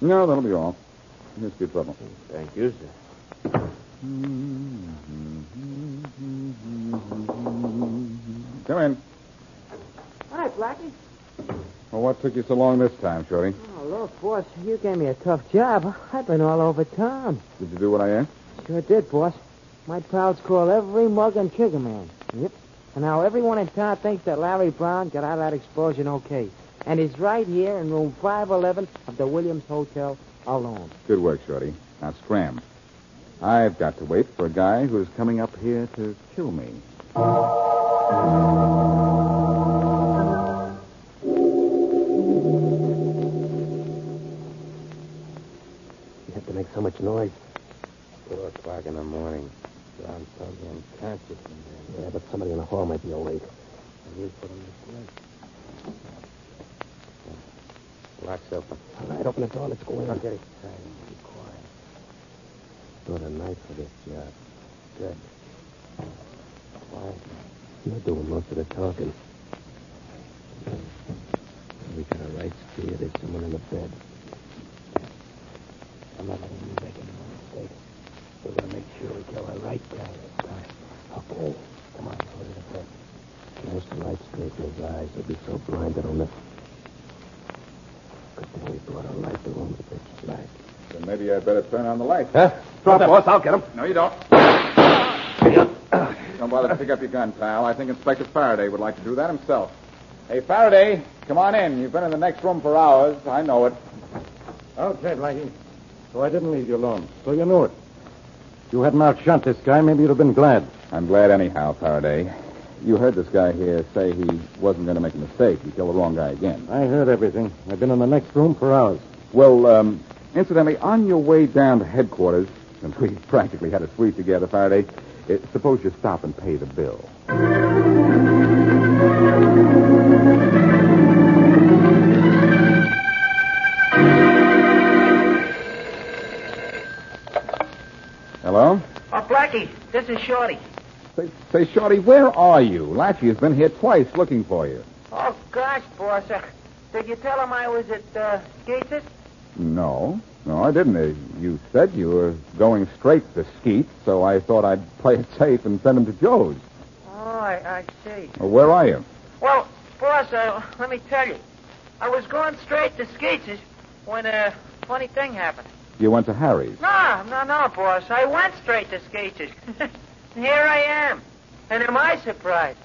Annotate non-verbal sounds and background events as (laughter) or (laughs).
No, that'll be all. Here's your trouble. Thank you, sir. Come in. Hi, Blackie. Well, what took you so long this time, Shorty? Oh, look, boss, you gave me a tough job. I've been all over town. Did you do what I asked? Sure did, boss. My pals call every mug and trigger man. Yep. And now everyone in town thinks that Larry Brown got out of that explosion okay. And he's right here in room 511 of the Williams Hotel alone. Good work, Shorty. Now scram. I've got to wait for a guy who's coming up here to kill me. You have to make so much noise. Four o'clock in the morning. Brown's probably unconscious in there. Yeah, but somebody in the hall might be awake. And you put him to sleep. Lock's open. All right, open the door. Let's go in. I'll get it. Be quiet. Brought a knife for this job. Good. Quiet. You're doing most of the talking. We got a right steer. There's someone in the bed. I'm not letting you make any more mistakes. We're going to make sure we kill the right guy this time. Okay. Come on, go to the bed. Flash the light straight in his eyes. He'll be so blind that he'll miss. Good thing we brought a light. The room's pitch black. Then maybe I'd better turn on the light. Huh? Drop, boss. I'll get him. No, you don't. Don't bother to pick up your gun, pal. I think Inspector Faraday would like to do that himself. Hey, Faraday, come on in. You've been in the next room for hours. I know it. Okay, Blackie. So I didn't leave you alone. So you knew it. If you hadn't outshot this guy, maybe you'd have been glad. I'm glad anyhow, Faraday. You heard this guy here say he wasn't going to make a mistake. He killed the wrong guy again. I heard everything. I've been in the next room for hours. Well, um, incidentally, on your way down to headquarters, since we (laughs) practically had a suite together, Faraday, uh, suppose you stop and pay the bill. Hello? Oh, Blackie, this is Shorty. Say, say, Shorty, where are you? Latchy has been here twice looking for you. Oh, gosh, boss. Uh, did you tell him I was at uh, Gates's? No. No, I didn't. Uh, You said you were going straight to Skeet, so I thought I'd play it safe and send him to Joe's. Oh, I, I see. Well, where are you? Well, boss, uh, let me tell you. I was going straight to Skeetz's when a funny thing happened. You went to Harry's. No, no, no, boss. I went straight to Skeetz's. (laughs) Here I am. And am I surprised?